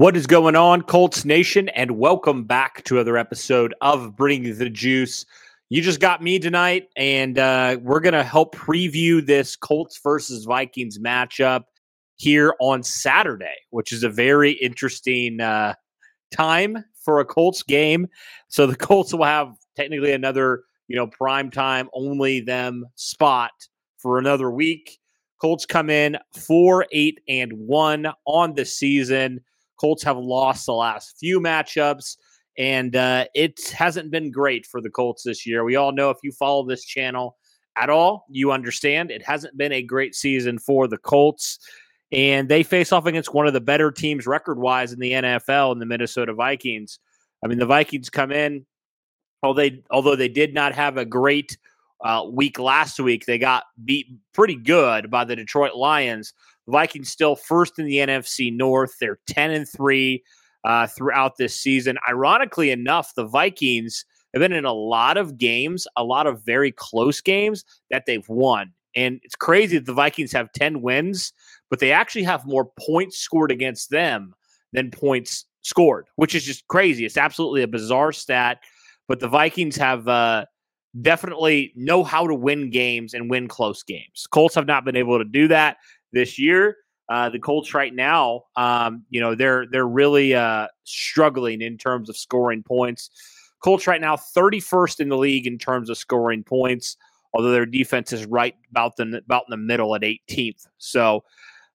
What is going on, Colts Nation? And welcome back to another episode of Bring the Juice. You just got me tonight, and uh, we're going to help preview this Colts versus Vikings matchup here on Saturday, which is a very interesting uh, time for a Colts game. So the Colts will have technically another, you know, prime time only them spot for another week. Colts come in four, eight, and one on the season. Colts have lost the last few matchups, and uh, it hasn't been great for the Colts this year. We all know if you follow this channel at all, you understand it hasn't been a great season for the Colts. And they face off against one of the better teams record wise in the NFL in the Minnesota Vikings. I mean, the Vikings come in, although they, although they did not have a great uh, week last week, they got beat pretty good by the Detroit Lions. Vikings still first in the NFC North. They're 10 and 3 uh, throughout this season. Ironically enough, the Vikings have been in a lot of games, a lot of very close games that they've won. And it's crazy that the Vikings have 10 wins, but they actually have more points scored against them than points scored, which is just crazy. It's absolutely a bizarre stat. But the Vikings have uh, definitely know how to win games and win close games. Colts have not been able to do that this year. Uh, the Colts right now, um, you know, they're they're really uh, struggling in terms of scoring points. Colts right now, 31st in the league in terms of scoring points, although their defense is right about the about in the middle at 18th. So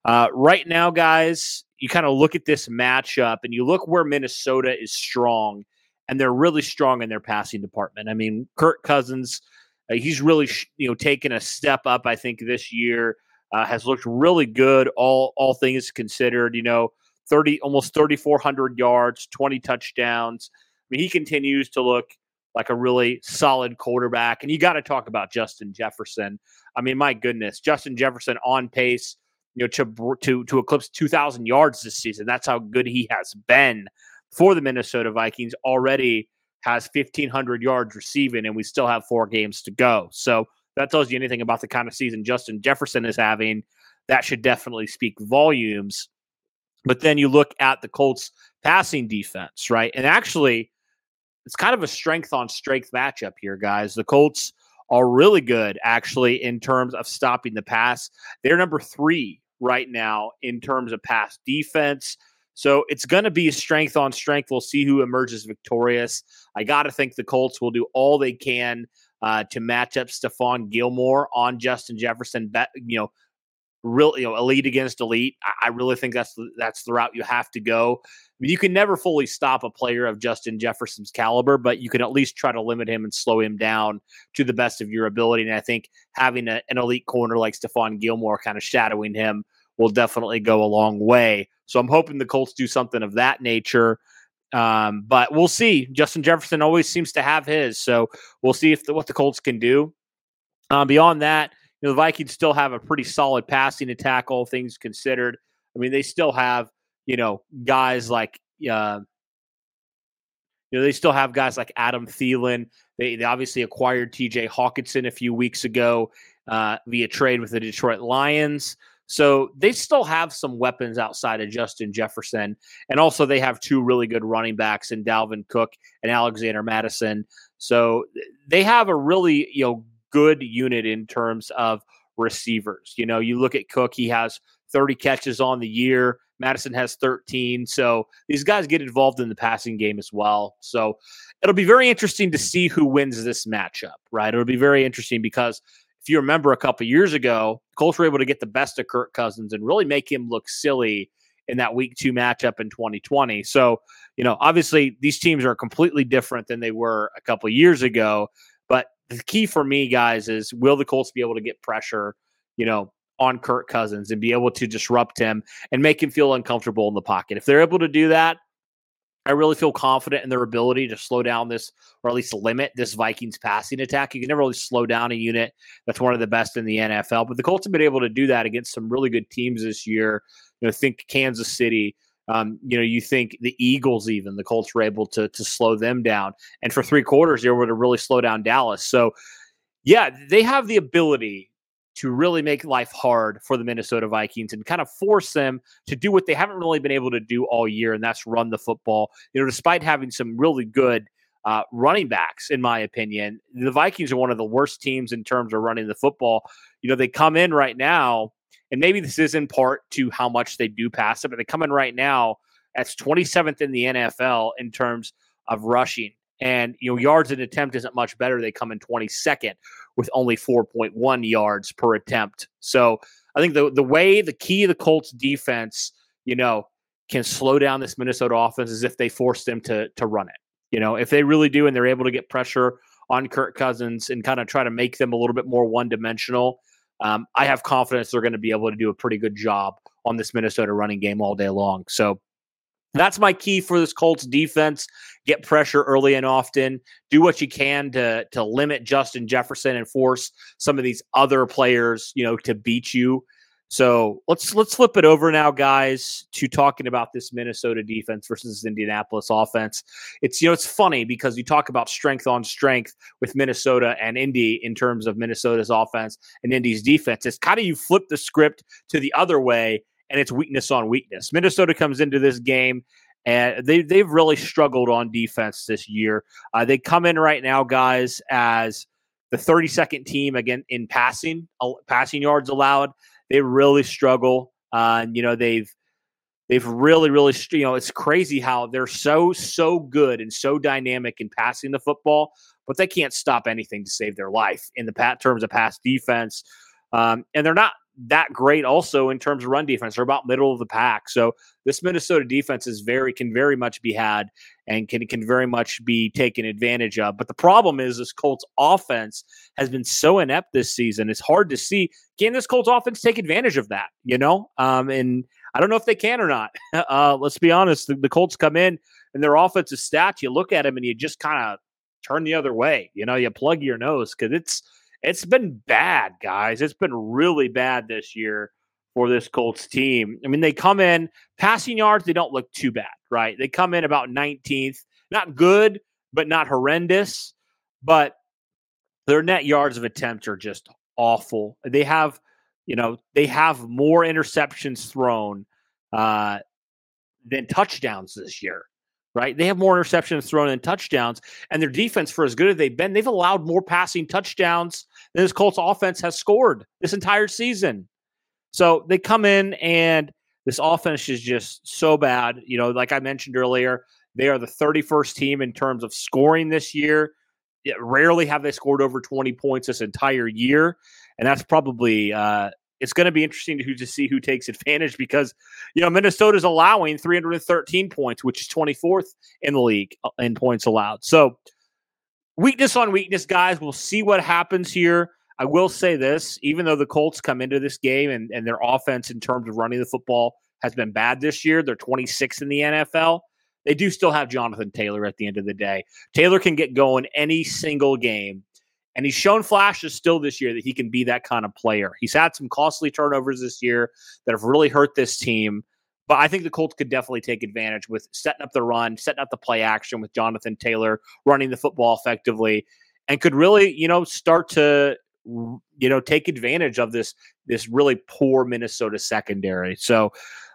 uh, right now, guys, you kind of look at this matchup and you look where Minnesota is strong, and they're really strong in their passing department. I mean, Kirk Cousins, uh, he's really you know taken a step up. I think this year uh, has looked really good. All all things considered, you know, thirty almost thirty four hundred yards, twenty touchdowns. I mean, he continues to look like a really solid quarterback. And you got to talk about Justin Jefferson. I mean, my goodness, Justin Jefferson on pace, you know, to to to eclipse two thousand yards this season. That's how good he has been for the Minnesota Vikings. Already has fifteen hundred yards receiving, and we still have four games to go. So that tells you anything about the kind of season Justin Jefferson is having. That should definitely speak volumes. But then you look at the Colts passing defense, right? And actually, it's kind of a strength on strength matchup here, guys. The Colts are really good, actually, in terms of stopping the pass. They're number three right now in terms of pass defense. So it's going to be a strength on strength. We'll see who emerges victorious. I got to think the Colts will do all they can uh, to match up Stephon Gilmore on Justin Jefferson. You know, real you know elite against elite. I, I really think that's the, that's the route you have to go. I mean, you can never fully stop a player of Justin Jefferson's caliber, but you can at least try to limit him and slow him down to the best of your ability. And I think having a, an elite corner like Stephon Gilmore kind of shadowing him will definitely go a long way. So I'm hoping the Colts do something of that nature. Um, but we'll see. Justin Jefferson always seems to have his, so we'll see if the, what the Colts can do. Um, beyond that, you know, the Vikings still have a pretty solid passing attack, all things considered. I mean, they still have you know guys like uh, you know they still have guys like Adam Thielen. They they obviously acquired T.J. Hockenson a few weeks ago. uh, via trade with the Detroit Lions. So they still have some weapons outside of Justin Jefferson. And also, they have two really good running backs in Dalvin Cook and Alexander Mattison. So they have a really, you know, good unit in terms of receivers. You know, you look at Cook, he has 30 catches on the year. Madison has 13. So these guys get involved in the passing game as well. So it'll be very interesting to see who wins this matchup, right? It'll be very interesting because if you remember a couple years ago, Colts were able to get the best of Kirk Cousins and really make him look silly in that week two matchup in 2020. So, you know, obviously these teams are completely different than they were a couple years ago. But the key for me, guys, is will the Colts be able to get pressure, you know, on Kirk Cousins and be able to disrupt him and make him feel uncomfortable in the pocket? If they're able to do that, I really feel confident in their ability to slow down this, or at least limit this Vikings passing attack. You can never really slow down a unit that's one of the best in the NFL, but the Colts have been able to do that against some really good teams this year. You know, think Kansas City. Um, you know, you think the Eagles, even the Colts were able to to slow them down, and for three quarters, they were able to really slow down Dallas. So, yeah, they have the ability to really make life hard for the Minnesota Vikings and kind of force them to do what they haven't really been able to do all year, and that's run the football. You know, despite having some really good uh, running backs, in my opinion, the Vikings are one of the worst teams in terms of running the football. You know, they come in right now, and maybe this is in part to how much they do pass it, but they come in right now as 27th in the NFL in terms of rushing. And you know, yards an attempt isn't much better. They come in 22nd with only 4.1 yards per attempt. So I think the the way the key of the Colts defense, you know, can slow down this Minnesota offense is if they force them to to run it. You know, if they really do and they're able to get pressure on Kirk Cousins and kind of try to make them a little bit more one dimensional, um, I have confidence they're going to be able to do a pretty good job on this Minnesota running game all day long. So that's my key for this Colts defense. Get pressure early and often. Do what you can to to limit Justin Jefferson and force some of these other players, you know, to beat you. So let's let's flip it over now, guys, to talking about this Minnesota defense versus Indianapolis offense. It's you know it's funny because you talk about strength on strength with Minnesota and Indy in terms of Minnesota's offense and Indy's defense. It's kind of you flip the script to the other way and it's weakness on weakness. Minnesota comes into this game and they they've really struggled on defense this year. Uh, they come in right now, guys, as the 32nd team again in passing uh, passing yards allowed. They really struggle. Uh, you know they've they've really really you know it's crazy how they're so so good and so dynamic in passing the football, but they can't stop anything to save their life in the pat terms of pass defense. Um, and they're not that great also in terms of run defense. They're about middle of the pack. So this Minnesota defense is very can very much be had and can can very much be taken advantage of. But the problem is this Colts offense has been so inept this season. It's hard to see can this Colts offense take advantage of that, you know? Um, and I don't know if they can or not. Uh, let's be honest. The, the Colts come in and their offensive stats, you look at them and you just kind of turn the other way. You know, you plug your nose because it's it's been bad, guys. It's been really bad this year for this Colts team. I mean, they come in passing yards, they don't look too bad, right? They come in about 19th, not good, but not horrendous. But their net yards of attempt are just awful. They have, you know, they have more interceptions thrown uh, than touchdowns this year right? They have more interceptions thrown than touchdowns, and their defense, for as good as they've been, they've allowed more passing touchdowns than this Colts offense has scored this entire season. So they come in, and this offense is just so bad. You know, like I mentioned earlier, they are the 31st team in terms of scoring this year. rarely have they scored over 20 points this entire year, and that's probably uh, it's going to be interesting to, to see who takes advantage because you know Minnesota's allowing 313 points, which is 24th in the league uh, in points allowed. So weakness on weakness, guys. We'll see what happens here. I will say this: even though the Colts come into this game and, and their offense in terms of running the football has been bad this year, they're 26 in the NFL. They do still have Jonathan Taylor at the end of the day. Taylor can get going any single game and he's shown flashes still this year that he can be that kind of player. He's had some costly turnovers this year that have really hurt this team. But I think the Colts could definitely take advantage with setting up the run, setting up the play action with Jonathan Taylor, running the football effectively, and could really, you know, start to you know, take advantage of this this really poor Minnesota secondary. So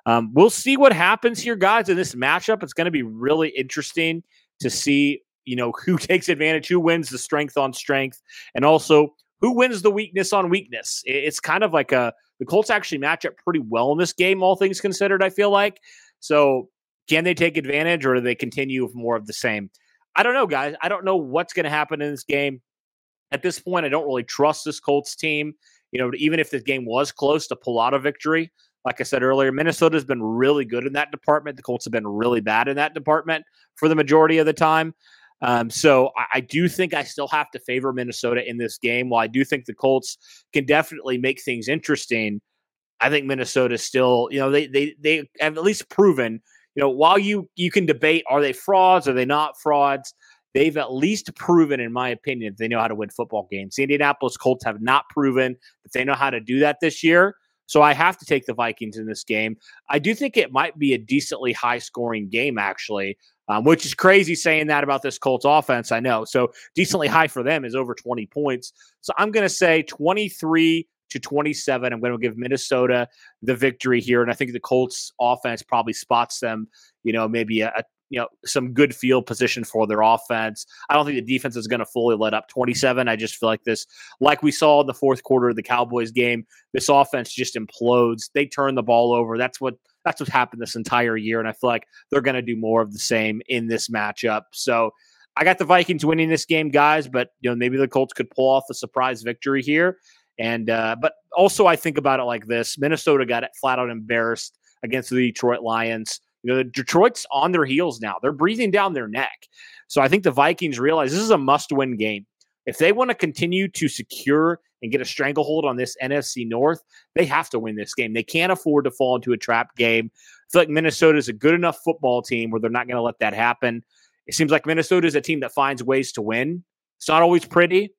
um, we'll see what happens here, guys, in this matchup. It's going to be really interesting to see, you know, who takes advantage, who wins the strength on strength, and also who wins the weakness on weakness. It's kind of like a the Colts actually match up pretty well in this game, all things considered. I feel like so. Can they take advantage, or do they continue with more of the same? I don't know, guys. I don't know what's going to happen in this game. At this point, I don't really trust this Colts team. You know, even if the game was close to pull out a victory, like I said earlier, Minnesota's been really good in that department. The Colts have been really bad in that department for the majority of the time. Um, so I, I, do think I still have to favor Minnesota in this game. While I do think the Colts can definitely make things interesting, I think Minnesota still, you know, they they they have at least proven, you know, while you you can debate are they frauds, are they not frauds, they've at least proven, in my opinion, they know how to win football games. The Indianapolis Colts have not proven that they know how to do that this year. So I have to take the Vikings in this game. I do think it might be a decently high scoring game, actually, um, which is crazy saying that about this Colts offense. I know. So decently high for them is over 20 points. So I'm going to say 23 to 27. I'm going to give Minnesota the victory here. And I think the Colts offense probably spots them, you know, maybe a, a you know some good field position for their offense. I don't think the defense is going to fully let up 27. I just feel like this, like we saw in the fourth quarter of the Cowboys game, this offense just implodes. They turn the ball over. That's what that's what's happened this entire year, and I feel like they're going to do more of the same in this matchup. So. I got the Vikings winning this game, guys, but you know maybe the Colts could pull off a surprise victory here. And uh, but also I think about it like this: Minnesota got it flat out embarrassed against the Detroit Lions. You know, Detroit's on their heels now. They're breathing down their neck. So I think the Vikings realize this is a must win game. If they want to continue to secure and get a stranglehold on this NFC North, they have to win this game. They can't afford to fall into a trap game. I feel like Minnesota is a good enough football team where they're not going to let that happen. It seems like Minnesota is a team that finds ways to win. It's not always pretty.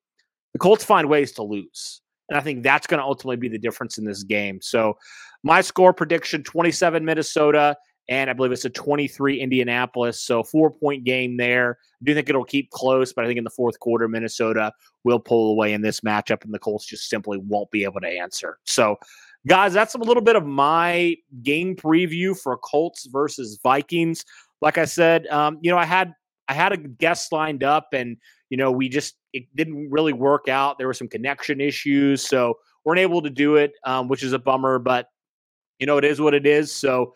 The Colts find ways to lose. And I think that's going to ultimately be the difference in this game. So, my score prediction 27 Minnesota and I believe it's a 23 Indianapolis. So four point game there. I do think it'll keep close, but I think in the fourth quarter, Minnesota will pull away in this matchup, and the Colts just simply won't be able to answer. So, guys, that's a little bit of my game preview for Colts versus Vikings. Like I said, um, you know, I had I had a guest lined up, and you know, we just it didn't really work out. There were some connection issues, so weren't able to do it, um, which is a bummer. But you know, it is what it is. So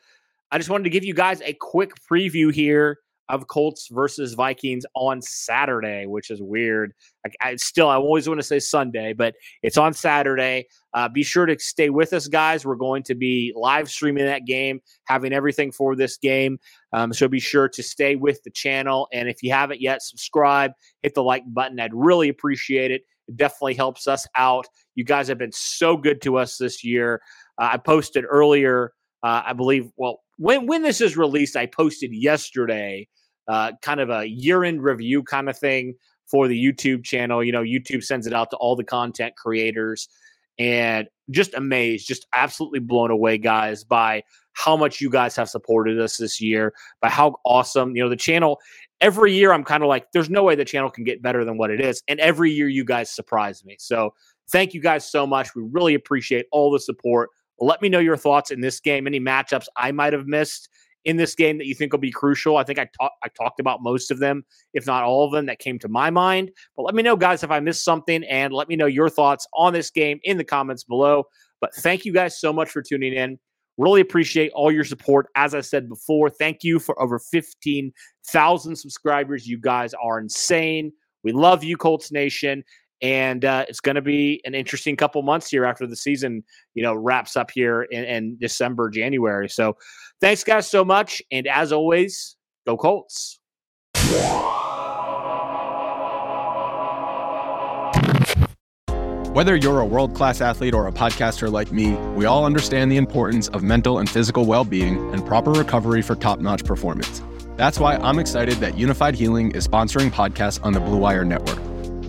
I just wanted to give you guys a quick preview here of Colts versus Vikings on Saturday, which is weird. I, I still, I always want to say Sunday, but it's on Saturday. Uh, be sure to stay with us, guys. We're going to be live streaming that game, having everything for this game. Um, so be sure to stay with the channel. And if you haven't yet, subscribe, hit the like button. I'd really appreciate it. It definitely helps us out. You guys have been so good to us this year. Uh, I posted earlier uh, I believe, well, when when this is released, I posted yesterday, uh, kind of a year end review kind of thing for the YouTube channel. You know, YouTube sends it out to all the content creators, and just amazed, just absolutely blown away, guys, by how much you guys have supported us this year, by how awesome, you know, the channel. Every year, I'm kind of like, there's no way the channel can get better than what it is, and every year, you guys surprise me. So, thank you guys so much. We really appreciate all the support. Let me know your thoughts in this game. Any matchups I might have missed in this game that you think will be crucial. I think I talked I talked about most of them, if not all of them, that came to my mind. But let me know, guys, if I missed something, and let me know your thoughts on this game in the comments below. But thank you guys so much for tuning in. Really appreciate all your support. As I said before, thank you for over 15,000 subscribers. You guys are insane. We love you, Colts Nation and uh, it's going to be an interesting couple months here after the season you know wraps up here in, in, december january so thanks guys so much and as always go colts. Whether you're a world-class athlete or a podcaster like me we all understand the importance of mental and physical well-being and proper recovery for top-notch performance. That's why i'm excited that Unifyd healing is sponsoring podcasts on the blue wire network